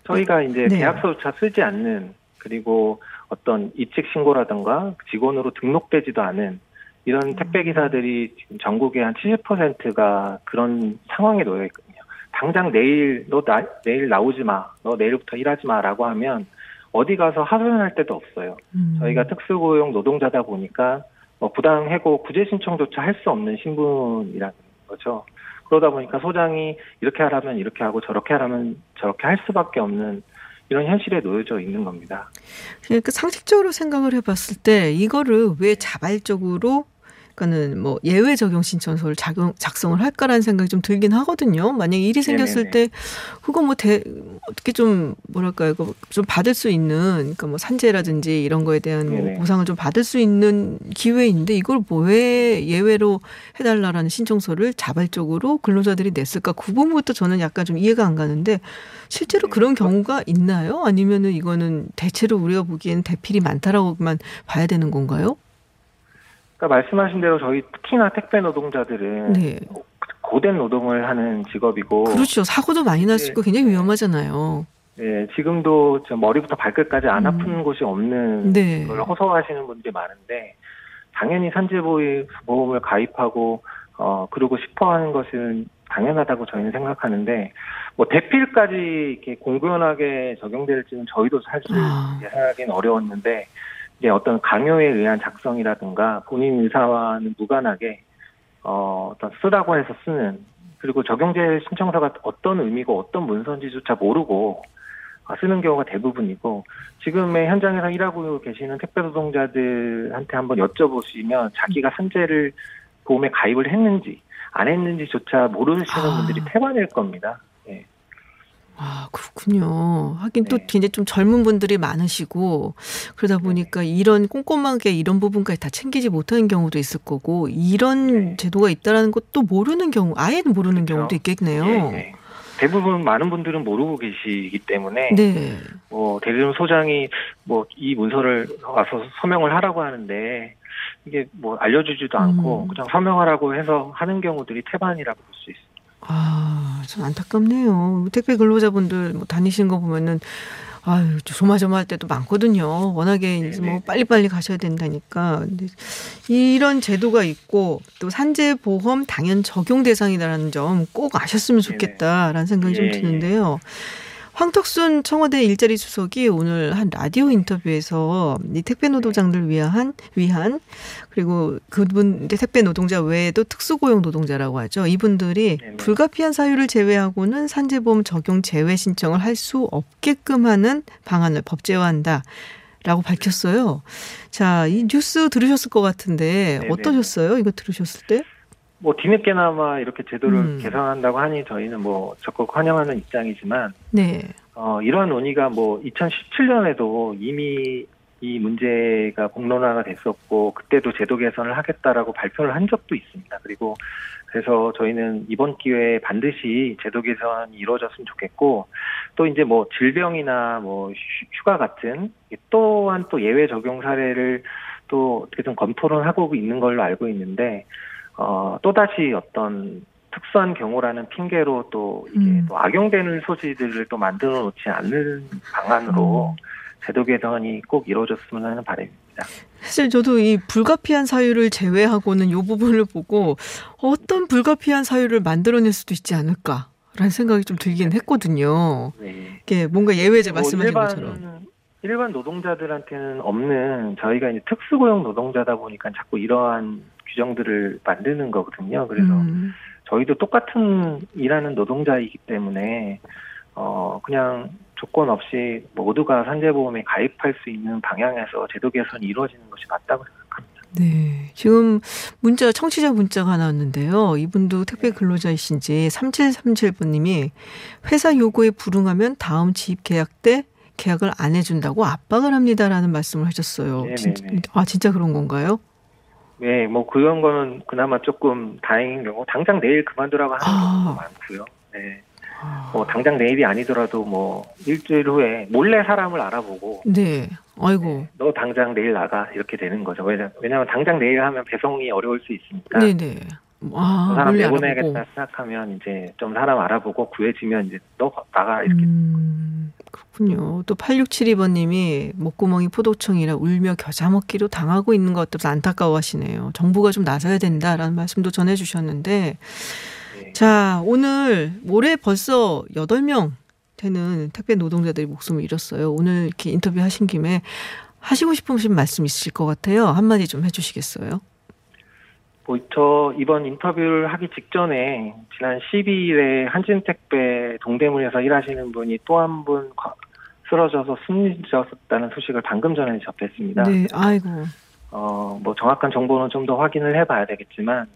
저희가 이제 네. 계약서조차 쓰지 않는 그리고 어떤 입직 신고라든가 직원으로 등록되지도 않은 이런 음. 택배 기사들이 지금 전국의 한 70%가 그런 상황에 놓여 있거든요. 당장 내일 너 나, 내일 나오지 마, 너 내일부터 일하지 마라고 하면 어디 가서 하소연할 데도 없어요. 음. 저희가 특수고용 노동자다 보니까 뭐 부당 해고 구제 신청조차 할 수 없는 신분이라는 거죠. 그러다 보니까 소장이 이렇게 하라면 이렇게 하고 저렇게 하라면 저렇게 할 수밖에 없는 이런 현실에 놓여져 있는 겁니다. 그러니까 상식적으로 생각을 해봤을 때 이거를 왜 자발적으로 그러니까는 뭐 예외 적용 신청서를 작용, 작성을 할까라는 생각이 좀 들긴 하거든요. 만약에 일이 생겼을 네네네. 때 그거 뭐 대, 어떻게 좀 뭐랄까요, 이거 좀 받을 수 있는 그러니까 뭐 산재라든지 이런 거에 대한 뭐. 보상을 좀 받을 수 있는 기회인데 이걸 뭐왜 예외로 해달라라는 신청서를 자발적으로 근로자들이 냈을까? 그 부분부터 저는 약간 좀 이해가 안 가는데 실제로 네. 그런 경우가 있나요? 아니면은 이거는 대체로 우리가 보기엔 대필이 많다라고만 봐야 되는 건가요? 그러니까 말씀하신 대로 저희 특히나 택배 노동자들은 네. 고된 노동을 하는 직업이고 그렇죠. 사고도 많이 날 수 있고 네. 굉장히 위험하잖아요. 예, 지금도 저 머리부터 발끝까지 안 음. 아픈 곳이 없는 네. 걸 호소하시는 분들이 많은데 당연히 산재보험을 가입하고 어 그러고 싶어하는 것은 당연하다고 저희는 생각하는데 뭐 대필까지 이렇게 공공연하게 적용될지는 저희도 사실 아. 예상하기는 어려웠는데 이제 어떤 강요에 의한 작성이라든가 본인 의사와는 무관하게 어 어떤 쓰라고 해서 쓰는 그리고 적용제 신청서가 어떤 의미고 어떤 문서인지조차 모르고 아, 쓰는 경우가 대부분이고 지금의 현장에서 일하고 계시는 택배 노동자들한테 한번 여쭤보시면 자기가 산재를 보험에 가입을 했는지 안 했는지조차 모르시는 아. 분들이 태반일 겁니다. 예. 아, 그렇군요. 하긴 또 네. 굉장히 좀 젊은 분들이 많으시고 그러다 보니까 이런 꼼꼼하게 이런 부분까지 다 챙기지 못하는 경우도 있을 거고 이런 네. 제도가 있다라는 것도 모르는 경우, 아예 모르는 그렇죠. 경우도 있겠네요. 예, 예. 대부분 많은 분들은 모르고 계시기 때문에 네. 뭐 대리점 소장이 뭐 이 문서를 와서 서명을 하라고 하는데 이게 뭐 알려주지도 않고 음. 그냥 서명하라고 해서 하는 경우들이 태반이라고 볼 수 있습니다. 아, 좀 안타깝네요. 택배 근로자분들 뭐 다니시는 거 보면은 아유, 조마조마할 때도 많거든요. 워낙에 이제 뭐 네네. 빨리빨리 가셔야 된다니까. 근데 이런 제도가 있고 또 산재보험 당연 적용 대상이다라는 점 꼭 아셨으면 좋겠다라는 생각이 좀 예, 예. 드는데요. 황덕순 청와대 일자리 수석이 오늘 한 라디오 인터뷰에서 이 택배 노동자들 위한 위한 그리고 그분 택배 노동자 외에도 특수고용 노동자라고 하죠. 이분들이 네네. 불가피한 사유를 제외하고는 산재보험 적용 제외 신청을 할 수 없게끔 하는 방안을 법제화한다. 라고 밝혔어요. 자, 이 뉴스 들으셨을 것 같은데 네네. 어떠셨어요? 이거 들으셨을 때? 뭐 뒤늦게나마 이렇게 제도를 음. 개선한다고 하니 저희는 뭐 적극 환영하는 입장이지만 네. 어, 이러한 논의가 뭐 2017년에도 이미 이 문제가 공론화가 됐었고 그때도 제도 개선을 하겠다라고 발표를 한 적도 있습니다. 그리고 그래서 저희는 이번 기회에 반드시 제도 개선이 이루어졌으면 좋겠고 또 이제 뭐 질병이나 뭐 휴- 휴가 같은 또한 또 예외 적용 사례를 또 어떻게든 검토를 하고 있는 걸로 알고 있는데 어 또다시 어떤 특수한 경우라는 핑계로 또 이게 음. 또 악용되는 소지들을 또 만들어 놓지 않는 방안으로 제도 개선이 꼭 이루어졌으면 하는 바람입니다. 사실 저도 이 불가피한 사유를 제외하고는 이 부분을 보고 어떤 불가피한 사유를 만들어낼 수도 있지 않을까 라는 생각이 좀 들긴 했거든요. 네. 이게 뭔가 예외제 뭐 말씀하신 일반, 것처럼. 일반 노동자들한테는 없는 저희가 이제 특수고용 노동자다 보니까 자꾸 이러한 규정들을 만드는 거거든요. 그래서 음, 저희도 똑같은 일하는 노동자이기 때문에 어 그냥 조건 없이 모두가 산재보험에 가입할 수 있는 방향에서 제도 개선이 이루어지는 것이 맞다고 생각합니다. 네. 지금 문자 청취자 문자가 하나 왔는데요. 이분도 택배 근로자이신지 3737번님이 회사 요구에 불응하면 다음 지입 계약 때 계약을 안 해준다고 압박을 합니다라는 말씀을 하셨어요. 네네네. 진짜, 아 진짜 그런 건가요? 네, 뭐 그런 거는 그나마 조금 다행인 경우 당장 내일 그만두라고 하는 아. 경우도 많고요. 네. 뭐 당장 내일이 아니더라도 뭐 일주일 후에 몰래 사람을 알아보고 네. 아이고. 너 당장 내일 나가 이렇게 되는 거죠. 왜냐, 왜냐하면 당장 내일 하면 배송이 어려울 수 있으니까 네네. 그 아, 사람 몰래 내보내야겠다 알아보고. 생각하면 이제 좀 사람 알아보고 구해지면 이제 너 나가 이렇게 음, 그렇군요. 또 8672번님이 목구멍이 포도청이라 울며 겨자 먹기로 당하고 있는 것 같아서 안타까워 하시네요. 정부가 좀 나서야 된다라는 말씀도 전해주셨는데, 네. 자, 오늘 올해 벌써 8명 되는 택배 노동자들이 목숨을 잃었어요. 오늘 이렇게 인터뷰 하신 김에 하시고 싶으신 말씀 있으실 것 같아요. 한마디 좀 해주시겠어요? 뭐, 저 이번 인터뷰를 하기 직전에 지난 12일에 한진택배 동대문에서 일하시는 분이 또 한 분 쓰러져서 숨지셨다는 소식을 방금 전에 접했습니다. 네, 아이고. 어, 뭐 정확한 정보는 좀 더 확인을 해봐야 되겠지만,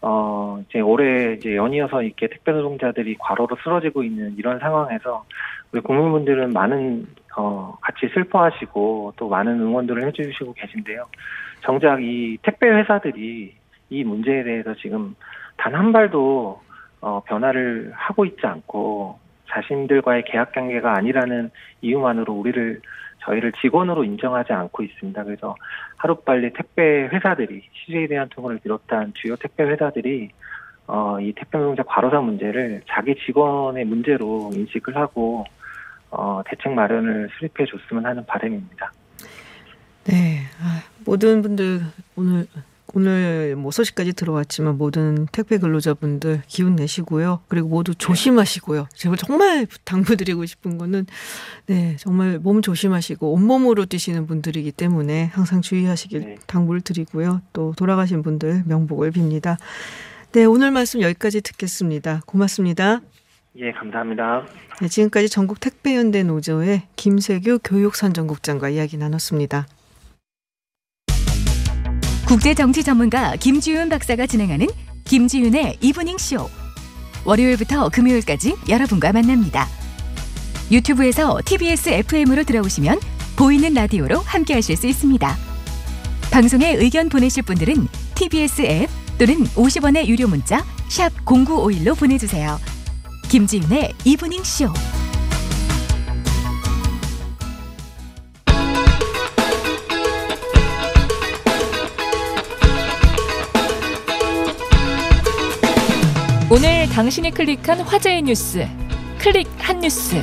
어, 이제 올해 이제 연이어서 이렇게 택배 노동자들이 과로로 쓰러지고 있는 이런 상황에서 우리 국민분들은 많은 어, 같이 슬퍼하시고 또 많은 응원들을 해주시고 계신데요. 정작 이 택배 회사들이 이 문제에 대해서 지금 단 한 발도 어, 변화를 하고 있지 않고 자신들과의 계약 관계가 아니라는 이유만으로 우리를 저희를 직원으로 인정하지 않고 있습니다. 그래서 하루빨리 택배 회사들이 CJ 대한통운을 비롯한 주요 택배 회사들이 어, 이 택배 노동자 과로사 문제를 자기 직원의 문제로 인식을 하고 어, 대책 마련을 수립해 줬으면 하는 바람입니다. 네, 아, 모든 분들 오늘 오늘 뭐 소식까지 들어왔지만 모든 택배 근로자분들 기운 내시고요. 그리고 모두 조심하시고요. 제가 정말 당부드리고 싶은 거는 네 정말 몸 조심하시고 온몸으로 뛰시는 분들이기 때문에 항상 주의하시길 네. 당부를 드리고요. 또 돌아가신 분들 명복을 빕니다. 네 오늘 말씀 여기까지 듣겠습니다. 고맙습니다. 예, 감사합니다. 네, 지금까지 전국 택배연대 노조의 김세규 교육선정국장과 이야기 나눴습니다. 국제 정치 전문가 김지윤 박사가 진행하는 김지윤의 이브닝 쇼. 월요일부터 금요일까지 여러분과 만납니다. 유튜브에서 TBS FM으로 들어오시면 보이는 라디오로 함께 하실 수 있습니다. 방송에 의견 보내실 분들은 TBS 앱 또는 50원의 유료 문자 샵 #0951로 보내 주세요. 김지윤의 이브닝 쇼. 당신이 클릭한 화제의 뉴스 클릭 한 뉴스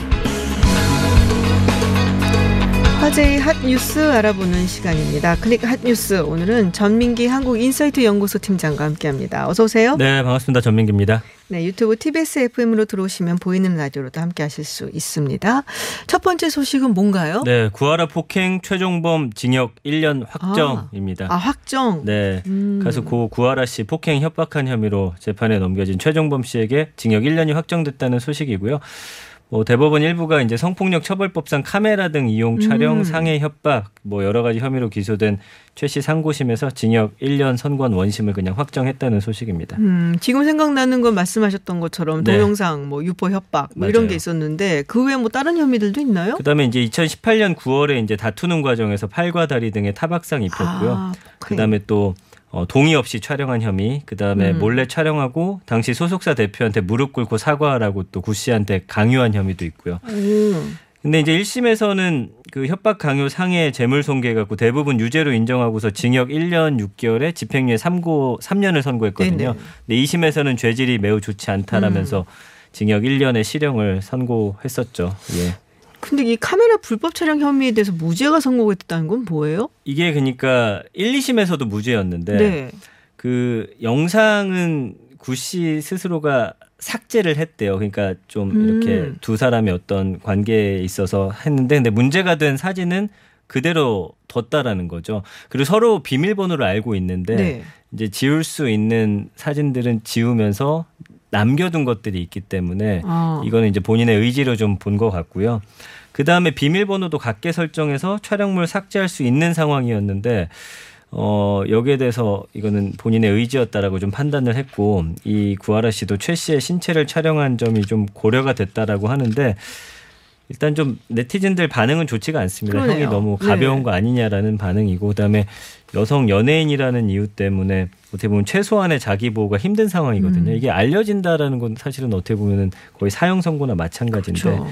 화제의 핫 뉴스 알아보는 시간입니다. 클릭 핫 뉴스 오늘은 전민기 한국 인사이트 연구소 팀장과 함께합니다. 어서 오세요. 네, 반갑습니다. 전민기입니다. 네, 유튜브 TBS FM으로 들어오시면 보이는 라디오로도 함께하실 수 있습니다. 첫 번째 소식은 뭔가요? 네, 구하라 폭행 최종범 징역 1년 확정입니다. 아 확정. 네. 음. 그래서 고 구하라 씨 폭행 협박한 혐의로 재판에 넘겨진 최종범 씨에게 징역 1년이 확정됐다는 소식이고요. 뭐 대법원 일부가 이제 성폭력 처벌법상 카메라 등 이용 촬영 음. 상해 협박 뭐 여러 가지 혐의로 기소된 최 씨 상고심에서 징역 1년 선고한 원심을 그냥 확정했다는 소식입니다. 음, 지금 생각나는 건 말씀하셨던 것처럼 네. 동영상, 뭐 유포 협박 뭐 이런. 게 있었는데 그 외에 뭐 다른 혐의들도 있나요? 그다음에 이제 2018년 9월에 이제 다투는 과정에서 팔과 다리 등의 타박상 입혔고요. 아, 그다음에 또 어, 동의 없이 촬영한 혐의, 그 다음에 음. 몰래 촬영하고 당시 소속사 대표한테 무릎 꿇고 사과하라고 또 구 씨한테 강요한 혐의도 있고요. 음. 근데 이제 1심에서는 그 협박 강요 상해 재물 손괴 갖고 대부분 유죄로 인정하고서 징역 1년 6개월에 집행유예 3고 3년을 선고했거든요. 네네. 근데 2심에서는 죄질이 매우 좋지 않다라면서 음. 징역 1년의 실형을 선고했었죠. 예. 근데 이 카메라 불법 촬영 혐의에 대해서 무죄가 선고됐다는 건 뭐예요? 이게 그러니까 1, 2심에서도 무죄였는데 네. 그 영상은 구 씨 스스로가 삭제를 했대요. 그러니까 좀 음. 이렇게 두 사람의 어떤 관계에 있어서 했는데 근데 문제가 된 사진은 그대로 뒀다라는 거죠. 그리고 서로 비밀번호를 알고 있는데 네. 이제 지울 수 있는 사진들은 지우면서 남겨둔 것들이 있기 때문에 아. 이거는 이제 본인의 의지로 좀 본 것 같고요. 그 다음에 비밀번호도 같게 설정해서 촬영물 삭제할 수 있는 상황이었는데 어, 여기에 대해서 이거는 본인의 의지였다라고 좀 판단을 했고 이 구하라 씨도 최 씨의 신체를 촬영한 점이 좀 고려가 됐다라고 하는데 일단 좀 네티즌들 반응은 좋지가 않습니다. 그러네요. 형이 너무 가벼운 네. 거 아니냐라는 반응이고 그 다음에 여성 연예인이라는 이유 때문에 어떻게 보면 최소한의 자기 보호가 힘든 상황이거든요. 음. 이게 알려진다라는 건 사실은 어떻게 보면은 거의 사형 선고나 마찬가지인데 그렇죠.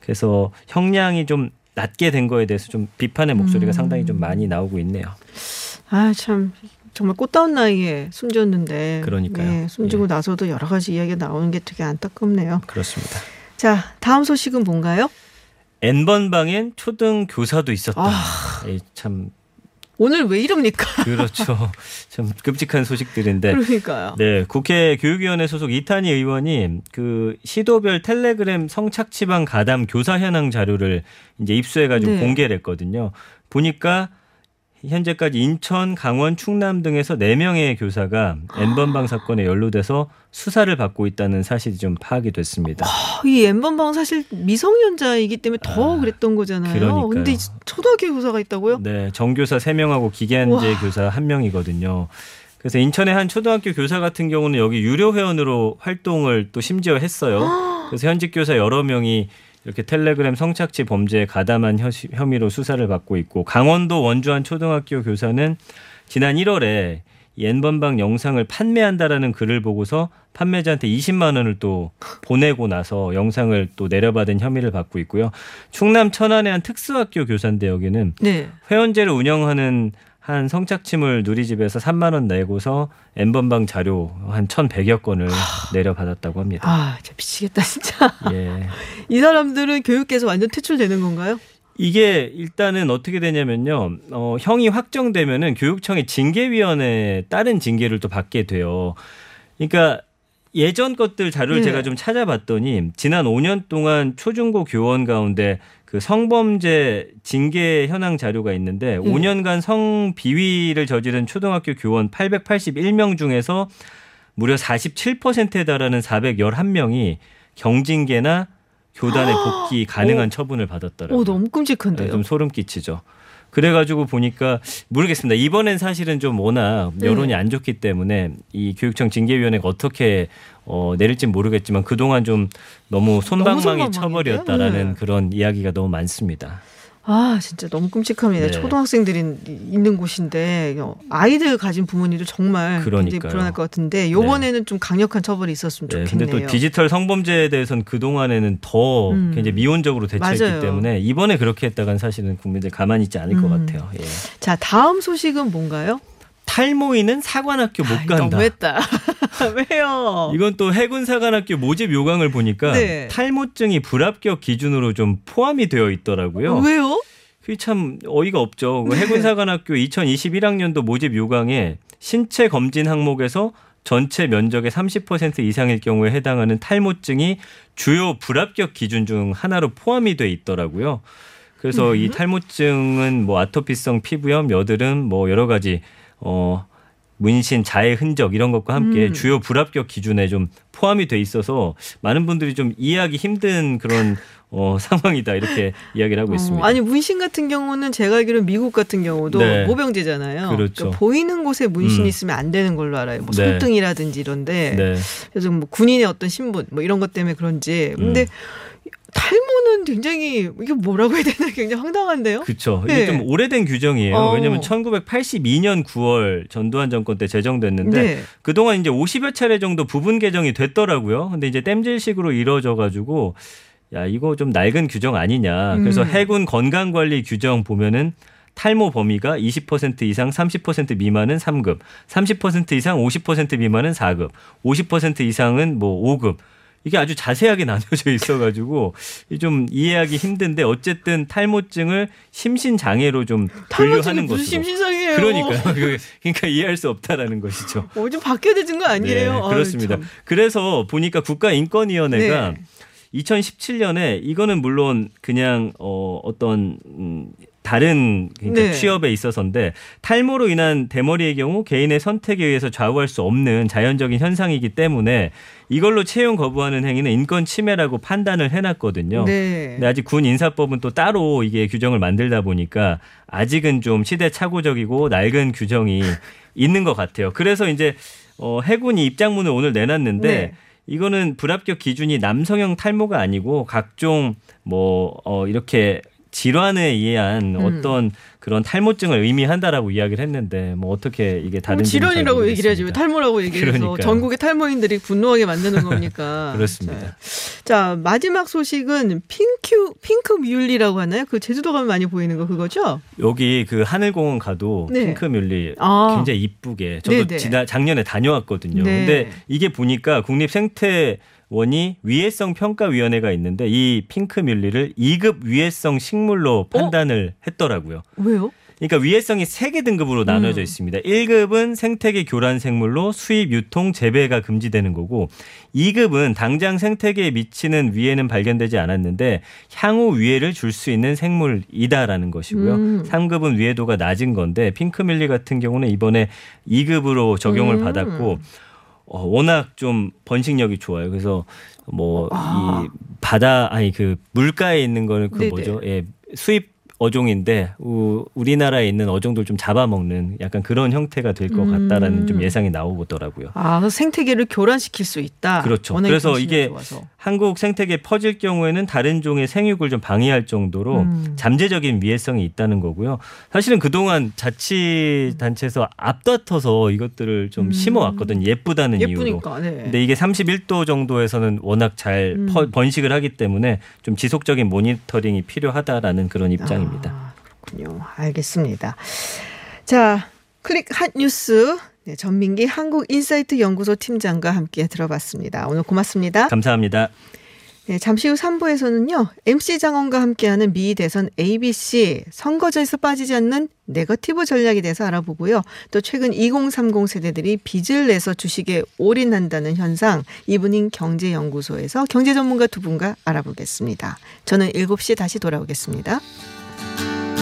그래서 형량이 좀 낮게 된 거에 대해서 좀 비판의 목소리가 음. 상당히 좀 많이 나오고 있네요. 아, 참. 정말 꽃다운 나이에 숨졌는데. 그러니까요. 네, 숨지고 예. 나서도 여러 가지 이야기가 나오는 게 되게 안타깝네요. 그렇습니다. 자, 다음 소식은 뭔가요? N번 방엔 초등 교사도 있었다. 아. 이참 오늘 왜 이럽니까? 그렇죠. 참 끔찍한 소식들인데. 그러니까요. 네, 국회 교육위원회 소속 이탄희 의원이 그 시도별 텔레그램 성착취방 가담 교사 현황 자료를 이제 입수해가지고 네. 공개를 했거든요. 보니까 현재까지 인천, 강원, 충남 등에서 4명의 교사가 N번방 사건에 연루돼서 수사를 받고 있다는 사실이 좀 파악이 됐습니다. 아, 이 엠번방 사실 미성년자이기 때문에 더 아, 그랬던 거잖아요. 그러니까요. 근데 이 초등학교 교사가 있다고요? 네, 정교사 3명하고 기계한제. 교사 1명이거든요. 그래서 인천의 한 초등학교 교사 같은 경우는 여기 유료 회원으로 활동을 또 심지어 했어요. 그래서 현직 교사 여러 명이 이렇게 텔레그램 성착취 범죄에 가담한 혀- 혐의로 수사를 받고 있고 강원도 원주 한 초등학교 교사는 지난 1월에 이 N번방 영상을 판매한다라는 글을 보고서 판매자한테 20만 원을 또 보내고 나서 영상을 또 내려받은 혐의를 받고 있고요. 충남 천안의 한 특수학교 교사인데 여기는 네. 회원제를 운영하는 한 성착취물 누리집에서 3만 원 내고서 N번방 자료 한 1,100여 건을 내려받았다고 합니다. 아, 진짜 미치겠다 진짜. 예. 이 사람들은 교육계에서 완전 퇴출되는 건가요? 이게 일단은 어떻게 되냐면요. 어, 형이 확정되면은 교육청의 징계위원회에 따른 징계를 또 받게 돼요. 그러니까 예전 것들 자료를 네. 제가 좀 찾아봤더니 지난 5년 동안 초중고 교원 가운데 그 성범죄 징계 현황 자료가 있는데 5년간 성비위를 저지른 초등학교 교원 881명 중에서 무려 47%에 달하는 411명이 경징계나 교단에 복귀 가능한 처분을 받았더라고요. 오, 너무 네, 끔찍한데요. 좀 소름 끼치죠. 그래가지고 보니까 모르겠습니다. 이번엔 사실은 좀 워낙 여론이 네. 안 좋기 때문에 이 교육청 징계위원회가 어떻게 어, 내릴지 모르겠지만 그동안 좀 너무 손방망이? 처벌이었다라는 네. 그런 이야기가 너무 많습니다. 아, 진짜 너무 끔찍합니다. 네. 초등학생들이 있는 곳인데 어, 아이들 가진 부모님도 정말 굉장히. 불안할 것 같은데 요번에는 좀 강력한 처벌이 있었으면 네, 좋겠네요. 근데 또 디지털 성범죄에 대해서는 그동안에는 더 음. 굉장히 미온적으로 대처했기 맞아요. 때문에 이번에 그렇게 했다간 사실은 국민들 가만히 있지 않을 것 음. 같아요. 예. 자, 다음 소식은 뭔가요? 탈모인은 사관학교 못 아이, 간다. 너무했다. 왜요? 이건 또 해군 사관학교 모집 요강을 보니까 네. 탈모증이 불합격 기준으로 좀 포함이 되어 있더라고요. 왜요? 그게 참 어이가 없죠. 그 해군 사관학교 2021학년도 모집 요강에 신체 검진 항목에서 전체 면적의 30% 이상일 경우에 해당하는 탈모증이 주요 불합격 기준 중 하나로 포함이 돼 있더라고요. 그래서 이 탈모증은 뭐 아토피성 피부염, 여드름 뭐 여러 가지 어 문신, 자해 흔적 이런 것과 함께 음. 주요 불합격 기준에 좀 포함이 돼 있어서 많은 분들이 좀 이해하기 힘든 그런 어, 상황이다 이렇게 이야기를 하고 있습니다. 어, 아니 문신 같은 경우는 제가 알기로는 미국 같은 경우도 네. 모병제잖아요. 그렇죠. 그러니까 보이는 곳에 문신이 음. 있으면 안 되는 걸로 알아요. 뭐 네. 손등이라든지 이런데 네. 그래서 뭐 군인의 어떤 신분 뭐 이런 것 때문에 그런지 근데 음. 탈모는 굉장히 이게 뭐라고 해야 되나 굉장히 황당한데요. 그렇죠. 이게 네. 좀 오래된 규정이에요. 어. 왜냐하면 1982년 9월 전두환 정권 때 제정됐는데 네. 그동안 이제 50여 차례 정도 부분 개정이 됐더라고요. 근데 이제 땜질식으로 이루어져 가지고 야, 이거 좀 낡은 규정 아니냐. 그래서 음. 해군 건강 관리 규정 보면은 탈모 범위가 20% 이상 30% 미만은 3급, 30% 이상 50% 미만은 4급, 50% 이상은 뭐 5급. 이게 아주 자세하게 나눠져 있어가지고 좀 이해하기 힘든데 어쨌든 탈모증을 심신 장애로 좀 분류하는 것으로. 심신상이에요. 그러니까요. 그게- 그러니까 이해할 수 없다라는 것이죠. 어, 좀 바뀌어야 되는 거 아니에요? 네, 아유, 그렇습니다. 참. 그래서 보니까 국가인권위원회가 네. 2017년에 이거는 물론 그냥 어 어떤 음 다른 그러니까 네. 취업에 있어서인데 탈모로 인한 대머리의 경우 개인의 선택에 의해서 좌우할 수 없는 자연적인 현상이기 때문에 이걸로 채용 거부하는 행위는 인권 침해라고 판단을 해놨거든요. 네. 근데 아직 군 인사법은 또 따로 이게 규정을 만들다 보니까 아직은 좀 시대착오적이고 낡은 규정이 있는 것 같아요. 그래서 이제 어, 해군이 입장문을 오늘 내놨는데 네. 이거는 불합격 기준이 남성형 탈모가 아니고 각종 뭐 어, 이렇게 질환에 의한 음. 어떤 그런 탈모증을 의미한다라고 이야기를 했는데 뭐 어떻게 이게 뭐 다른지 질환이라고 얘기를 해야지 왜 탈모라고 얘기해서 그러니까요. 전국의 탈모인들이 분노하게 만드는 겁니까? 그렇습니다. 자 마지막 소식은 핑크 핑크 뮬리라고 하나요? 그 제주도 가면 많이 보이는 거 그거죠? 여기 그 하늘공원 가도 네. 핑크 뮬리 아. 굉장히 이쁘게 저도 네네. 지난 작년에 다녀왔거든요. 네. 근데 이게 보니까 국립 생태 원이 위해성 평가위원회가 있는데 이 핑크 뮬리를 2급 위해성 식물로 판단을 했더라고요. 왜요? 그러니까 위해성이 세 개 등급으로 나눠져 있습니다. 1급은 생태계 교란 생물로 수입, 유통, 재배가 금지되는 거고 2급은 당장 생태계에 미치는 위해는 발견되지 않았는데 향후 위해를 줄 수 있는 생물이다라는 것이고요. 음. 3급은 위해도가 낮은 건데 핑크밀리 같은 경우는 이번에 2급으로 적용을 음. 받았고 어, 워낙 좀 번식력이 좋아요. 그래서 뭐이 바다 아니 그 물가에 있는 거는 그 네네. 뭐죠? 예, 수입 어종인데 우, 우리나라에 있는 어종들 좀 잡아먹는 약간 그런 형태가 될것 음. 같다라는 좀 예상이 나오더라고요. 아, 생태계를 교란시킬 수 있다. 그렇죠. 그래서 이게 좋아서. 한국 생태계 퍼질 경우에는 다른 종의 생육을 좀 방해할 정도로 음. 잠재적인 위해성이 있다는 거고요. 사실은 그동안 자치단체에서 앞다퉈서 이것들을 좀 음. 심어왔거든요. 예쁘다는 이유로. 예쁘니까. 네. 근데 이게 31도 정도에서는 워낙 잘 음. 퍼- 번식을 하기 때문에 좀 지속적인 모니터링이 필요하다라는 그런 입장입니다. 아, 그렇군요. 알겠습니다. 자, 클릭 핫 뉴스. 네, 전민기 한국인사이트 연구소 팀장과 함께 들어봤습니다. 오늘 고맙습니다. 감사합니다. 네, 잠시 후 3부에서는요. MC 장원과 함께하는 미 대선 ABC 선거전에서 빠지지 않는 네거티브 전략에 대해서 알아보고요. 또 최근 2030 세대들이 빚을 내서 주식에 올인한다는 현상 이브닝 경제연구소에서 경제 전문가 두 분과 알아보겠습니다. 저는 7시에 다시 돌아오겠습니다.